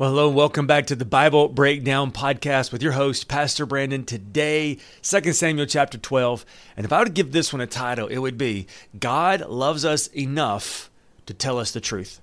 Well, hello, and welcome back to the Bible Breakdown Podcast with your host, Pastor Brandon. Today, 2 Samuel chapter 12. And if I were to give this one a title, it would be God Loves Us Enough to Tell Us the Truth.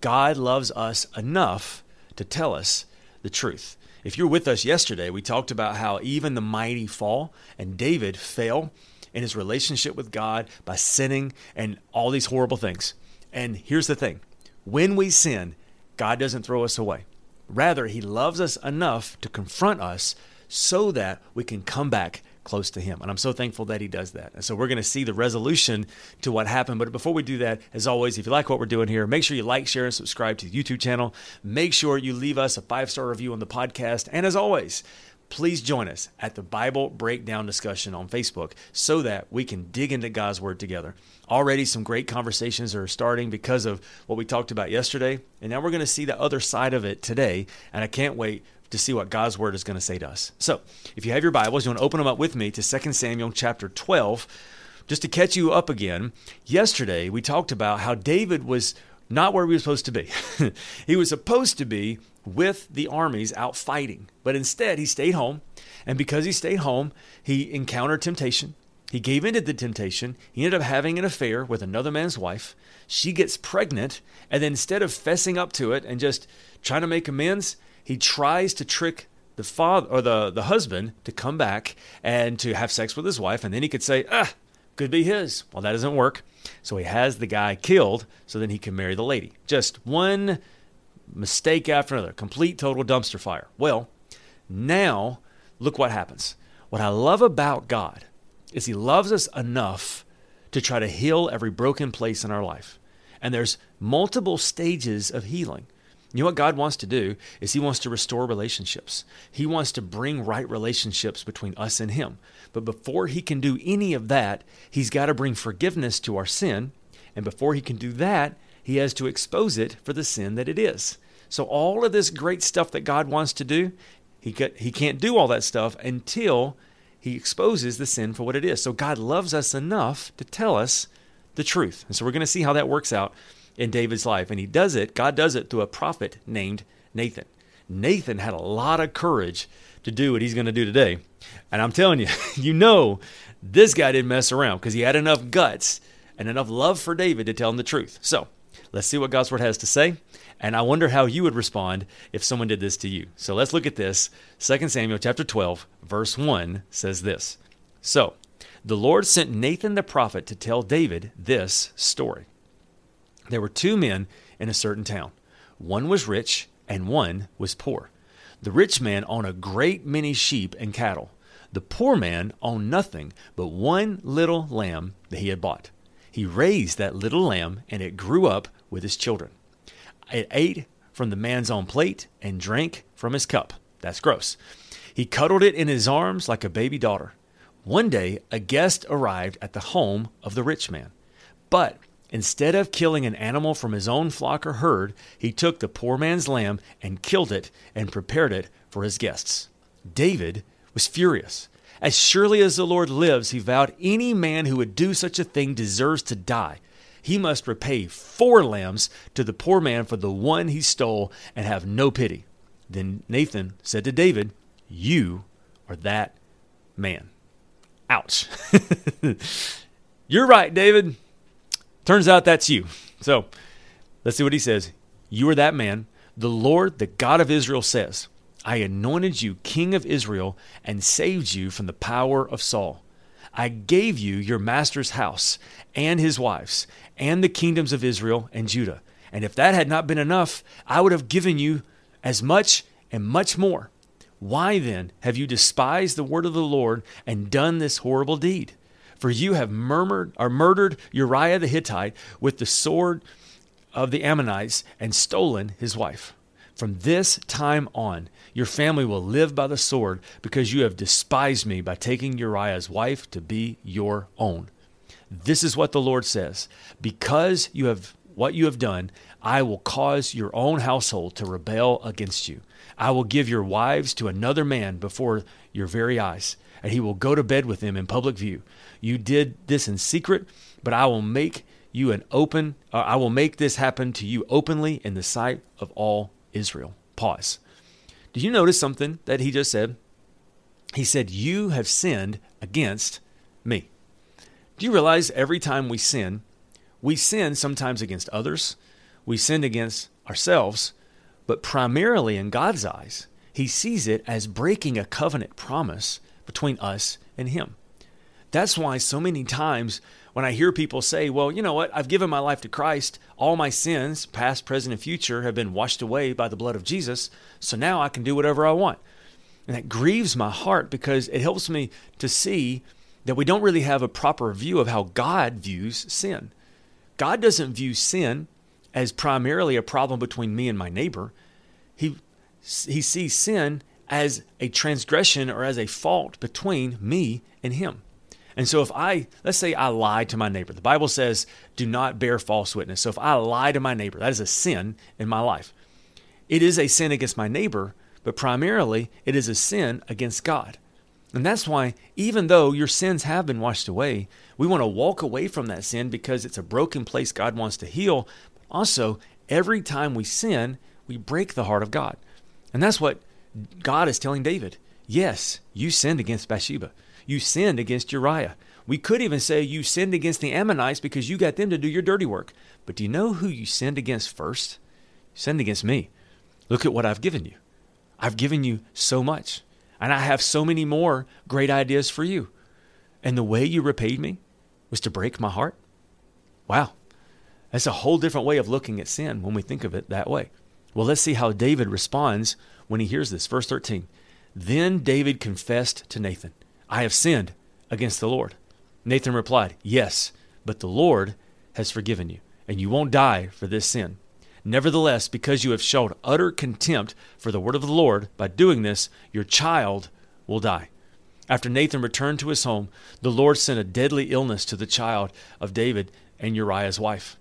God loves us enough to tell us the truth. If you're with us yesterday, we talked about how even the mighty fall and David fell in his relationship with God by sinning and all these horrible things. And here's the thing when we sin, God doesn't throw us away. Rather, He loves us enough to confront us so that we can come back close to Him. And I'm so thankful that He does that. And so we're going to see the resolution to what happened. But before we do that, as always, if you like what we're doing here, make sure you like, share, and subscribe to the YouTube channel. Make sure you leave us a five star review on the podcast. And as always, please join us at the Bible Breakdown discussion on Facebook so that we can dig into God's Word together. Already, some great conversations are starting because of what we talked about yesterday. And now we're going to see the other side of it today. And I can't wait to see what God's Word is going to say to us. So, if you have your Bibles, you want to open them up with me to 2 Samuel chapter 12. Just to catch you up again, yesterday we talked about how David was not where he was supposed to be. he was supposed to be with the armies out fighting. But instead, he stayed home. And because he stayed home, he encountered temptation. He gave in to the temptation. He ended up having an affair with another man's wife. She gets pregnant. And then instead of fessing up to it and just trying to make amends, he tries to trick the father or the, the husband to come back and to have sex with his wife. And then he could say, ah, could be his. Well, that doesn't work. So he has the guy killed so then he can marry the lady. Just one mistake after another, complete total dumpster fire. Well, now look what happens. What I love about God is He loves us enough to try to heal every broken place in our life. And there's multiple stages of healing. You know what God wants to do is He wants to restore relationships. He wants to bring right relationships between us and Him. But before He can do any of that, He's got to bring forgiveness to our sin. And before He can do that, he has to expose it for the sin that it is. So all of this great stuff that God wants to do, he he can't do all that stuff until he exposes the sin for what it is. So God loves us enough to tell us the truth. And so we're going to see how that works out in David's life. And he does it, God does it through a prophet named Nathan. Nathan had a lot of courage to do what he's going to do today. And I'm telling you, you know, this guy didn't mess around because he had enough guts and enough love for David to tell him the truth. So Let's see what God's word has to say. And I wonder how you would respond if someone did this to you. So let's look at this. 2 Samuel chapter 12, verse 1 says this. So, the Lord sent Nathan the prophet to tell David this story. There were two men in a certain town. One was rich and one was poor. The rich man owned a great many sheep and cattle. The poor man owned nothing but one little lamb that he had bought. He raised that little lamb and it grew up with his children. It ate from the man's own plate and drank from his cup. That's gross. He cuddled it in his arms like a baby daughter. One day, a guest arrived at the home of the rich man. But instead of killing an animal from his own flock or herd, he took the poor man's lamb and killed it and prepared it for his guests. David was furious. As surely as the Lord lives, he vowed, any man who would do such a thing deserves to die he must repay four lambs to the poor man for the one he stole and have no pity. Then Nathan said to David, You are that man. Ouch. You're right, David. Turns out that's you. So let's see what he says. You are that man. The Lord, the God of Israel, says, I anointed you king of Israel and saved you from the power of Saul. I gave you your master's house and his wives and the kingdoms of Israel and Judah. And if that had not been enough, I would have given you as much and much more. Why then have you despised the word of the Lord and done this horrible deed? For you have murmured or murdered Uriah the Hittite with the sword of the Ammonites and stolen his wife. From this time on, your family will live by the sword because you have despised me by taking Uriah's wife to be your own. This is what the Lord says Because you have what you have done, I will cause your own household to rebel against you. I will give your wives to another man before your very eyes, and he will go to bed with them in public view. You did this in secret, but I will make you an open uh, I will make this happen to you openly in the sight of all Israel. Pause. Did you notice something that he just said? He said, You have sinned against me. Do you realize every time we sin, we sin sometimes against others, we sin against ourselves, but primarily in God's eyes, he sees it as breaking a covenant promise between us and him. That's why so many times when I hear people say, well, you know what, I've given my life to Christ, all my sins, past, present, and future, have been washed away by the blood of Jesus, so now I can do whatever I want. And that grieves my heart because it helps me to see that we don't really have a proper view of how God views sin. God doesn't view sin as primarily a problem between me and my neighbor. He, he sees sin as a transgression or as a fault between me and him. And so if I, let's say I lie to my neighbor, the Bible says, do not bear false witness. So if I lie to my neighbor, that is a sin in my life. It is a sin against my neighbor, but primarily it is a sin against God. And that's why, even though your sins have been washed away, we want to walk away from that sin because it's a broken place God wants to heal. Also, every time we sin, we break the heart of God. And that's what God is telling David. Yes, you sinned against Bathsheba you sinned against Uriah. We could even say you sinned against the Ammonites because you got them to do your dirty work. But do you know who you sinned against first? You sinned against me. Look at what I've given you. I've given you so much, and I have so many more great ideas for you. And the way you repaid me was to break my heart? Wow. That's a whole different way of looking at sin when we think of it that way. Well, let's see how David responds when he hears this. Verse 13. Then David confessed to Nathan. I have sinned against the Lord. Nathan replied, Yes, but the Lord has forgiven you, and you won't die for this sin. Nevertheless, because you have shown utter contempt for the word of the Lord, by doing this, your child will die. After Nathan returned to his home, the Lord sent a deadly illness to the child of David and Uriah's wife.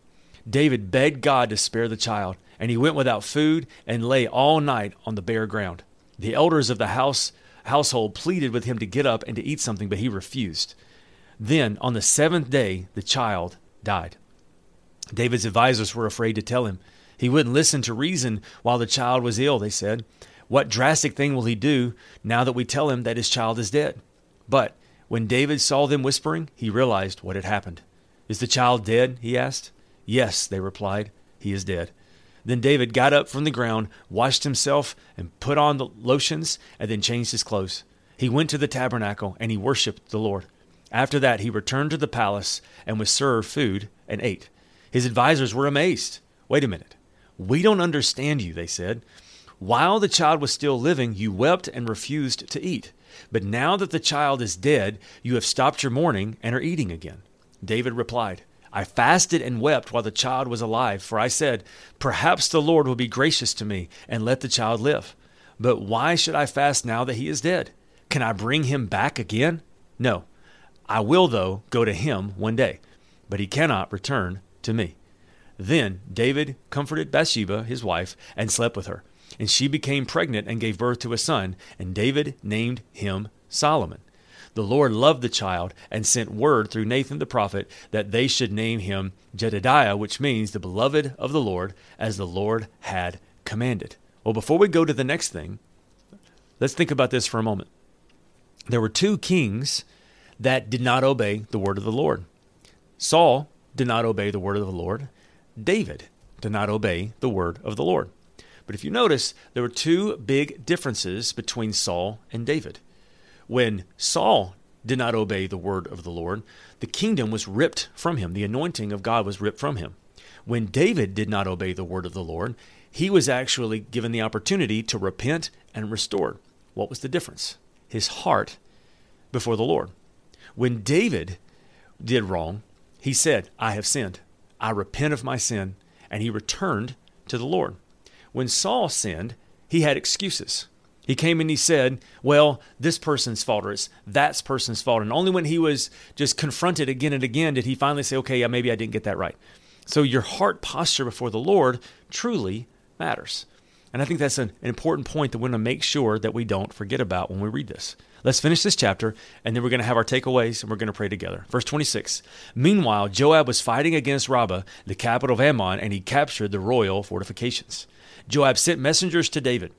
David begged God to spare the child, and he went without food and lay all night on the bare ground. The elders of the house household pleaded with him to get up and to eat something, but he refused. Then, on the seventh day, the child died. David's advisors were afraid to tell him. He wouldn't listen to reason while the child was ill, they said. What drastic thing will he do now that we tell him that his child is dead? But when David saw them whispering, he realized what had happened. Is the child dead? he asked. Yes, they replied. He is dead. Then David got up from the ground, washed himself, and put on the lotions, and then changed his clothes. He went to the tabernacle, and he worshipped the Lord. After that, he returned to the palace and was served food and ate. His advisers were amazed. Wait a minute. We don't understand you, they said. While the child was still living, you wept and refused to eat. But now that the child is dead, you have stopped your mourning and are eating again. David replied, I fasted and wept while the child was alive, for I said, Perhaps the Lord will be gracious to me and let the child live. But why should I fast now that he is dead? Can I bring him back again? No. I will, though, go to him one day, but he cannot return to me. Then David comforted Bathsheba, his wife, and slept with her. And she became pregnant and gave birth to a son, and David named him Solomon. The Lord loved the child and sent word through Nathan the prophet that they should name him Jedidiah, which means the beloved of the Lord, as the Lord had commanded. Well, before we go to the next thing, let's think about this for a moment. There were two kings that did not obey the word of the Lord. Saul did not obey the word of the Lord. David did not obey the word of the Lord. But if you notice, there were two big differences between Saul and David. When Saul did not obey the word of the Lord, the kingdom was ripped from him. The anointing of God was ripped from him. When David did not obey the word of the Lord, he was actually given the opportunity to repent and restore. What was the difference? His heart before the Lord. When David did wrong, he said, I have sinned. I repent of my sin. And he returned to the Lord. when Saul sinned, he had excuses. He came and he said, Well, this person's fault or it's that person's fault. And only when he was just confronted again and again did he finally say, Okay, yeah, maybe I didn't get that right. So your heart posture before the Lord truly matters. And I think that's an, an important point that we're to make sure that we don't forget about when we read this. Let's finish this chapter, and then we're going to have our takeaways and we're going to pray together. Verse 26 Meanwhile, Joab was fighting against Rabbah, the capital of Ammon, and he captured the royal fortifications. Joab sent messengers to David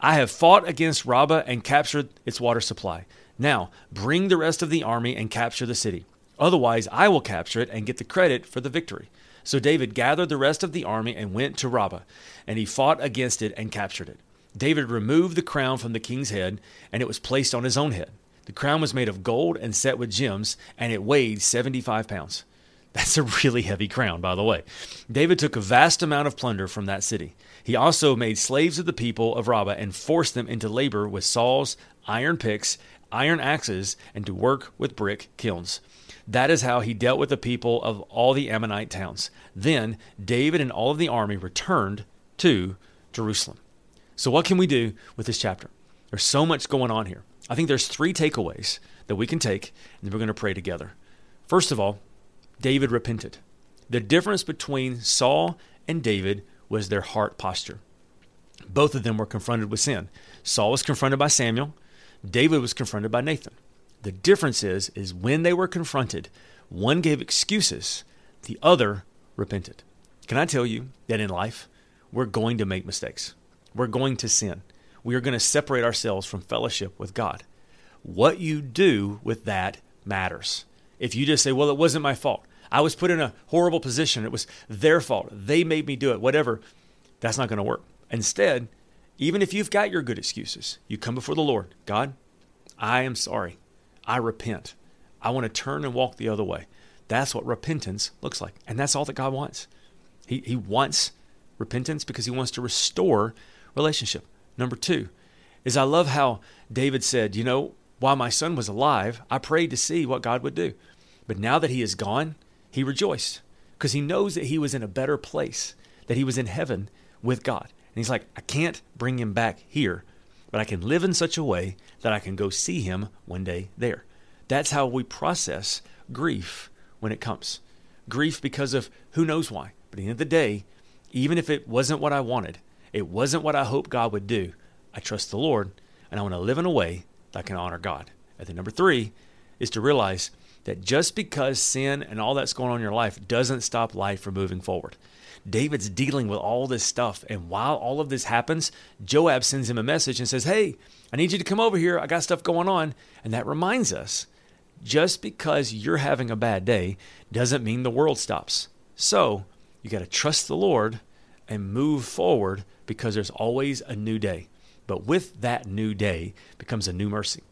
I have fought against Rabbah and captured its water supply. Now, bring the rest of the army and capture the city. Otherwise, I will capture it and get the credit for the victory. So David gathered the rest of the army and went to Rabbah, and he fought against it and captured it. David removed the crown from the king's head, and it was placed on his own head. The crown was made of gold and set with gems, and it weighed 75 pounds. That's a really heavy crown, by the way. David took a vast amount of plunder from that city. He also made slaves of the people of Rabbah and forced them into labor with saws, iron picks, iron axes, and to work with brick kilns. That is how he dealt with the people of all the Ammonite towns. Then David and all of the army returned to Jerusalem. So, what can we do with this chapter? There's so much going on here. I think there's three takeaways that we can take, and we're going to pray together. First of all, David repented. The difference between Saul and David was their heart posture. Both of them were confronted with sin. Saul was confronted by Samuel, David was confronted by Nathan. The difference is is when they were confronted, one gave excuses, the other repented. Can I tell you that in life, we're going to make mistakes. We're going to sin. We are going to separate ourselves from fellowship with God. What you do with that matters. If you just say, well, it wasn't my fault, I was put in a horrible position. It was their fault. They made me do it, whatever. That's not going to work. Instead, even if you've got your good excuses, you come before the Lord God, I am sorry. I repent. I want to turn and walk the other way. That's what repentance looks like. And that's all that God wants. He, he wants repentance because he wants to restore relationship. Number two is I love how David said, you know, while my son was alive, I prayed to see what God would do. But now that he is gone, he rejoiced because he knows that he was in a better place, that he was in heaven with God. And he's like, I can't bring him back here, but I can live in such a way that I can go see him one day there. That's how we process grief when it comes. Grief because of who knows why. But at the end of the day, even if it wasn't what I wanted, it wasn't what I hoped God would do, I trust the Lord and I want to live in a way that can honor God. And then number three is to realize that just because sin and all that's going on in your life doesn't stop life from moving forward. David's dealing with all this stuff. And while all of this happens, Joab sends him a message and says, Hey, I need you to come over here. I got stuff going on. And that reminds us just because you're having a bad day doesn't mean the world stops. So you got to trust the Lord and move forward because there's always a new day. But with that new day becomes a new mercy.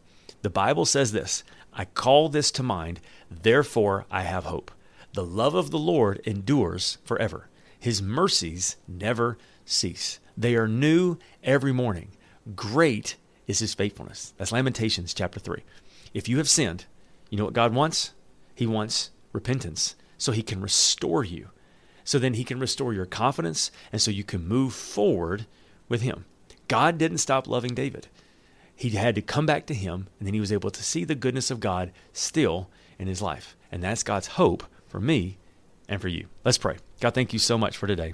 The Bible says this I call this to mind, therefore I have hope. The love of the Lord endures forever. His mercies never cease. They are new every morning. Great is his faithfulness. That's Lamentations chapter 3. If you have sinned, you know what God wants? He wants repentance so he can restore you. So then he can restore your confidence and so you can move forward with him. God didn't stop loving David he had to come back to him, and then he was able to see the goodness of God still in his life. And that's God's hope for me and for you. Let's pray. God, thank you so much for today.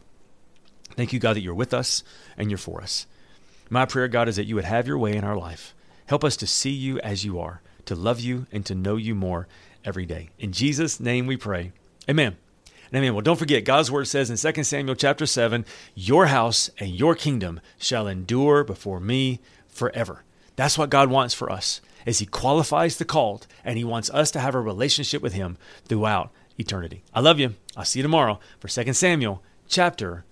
Thank you, God, that you're with us and you're for us. My prayer, God, is that you would have your way in our life. Help us to see you as you are, to love you, and to know you more every day. In Jesus' name we pray. Amen. And amen. Well, don't forget, God's word says in 2 Samuel chapter 7, Your house and your kingdom shall endure before me forever. That's what God wants for us. Is he qualifies the called and he wants us to have a relationship with him throughout eternity. I love you. I'll see you tomorrow for 2 Samuel chapter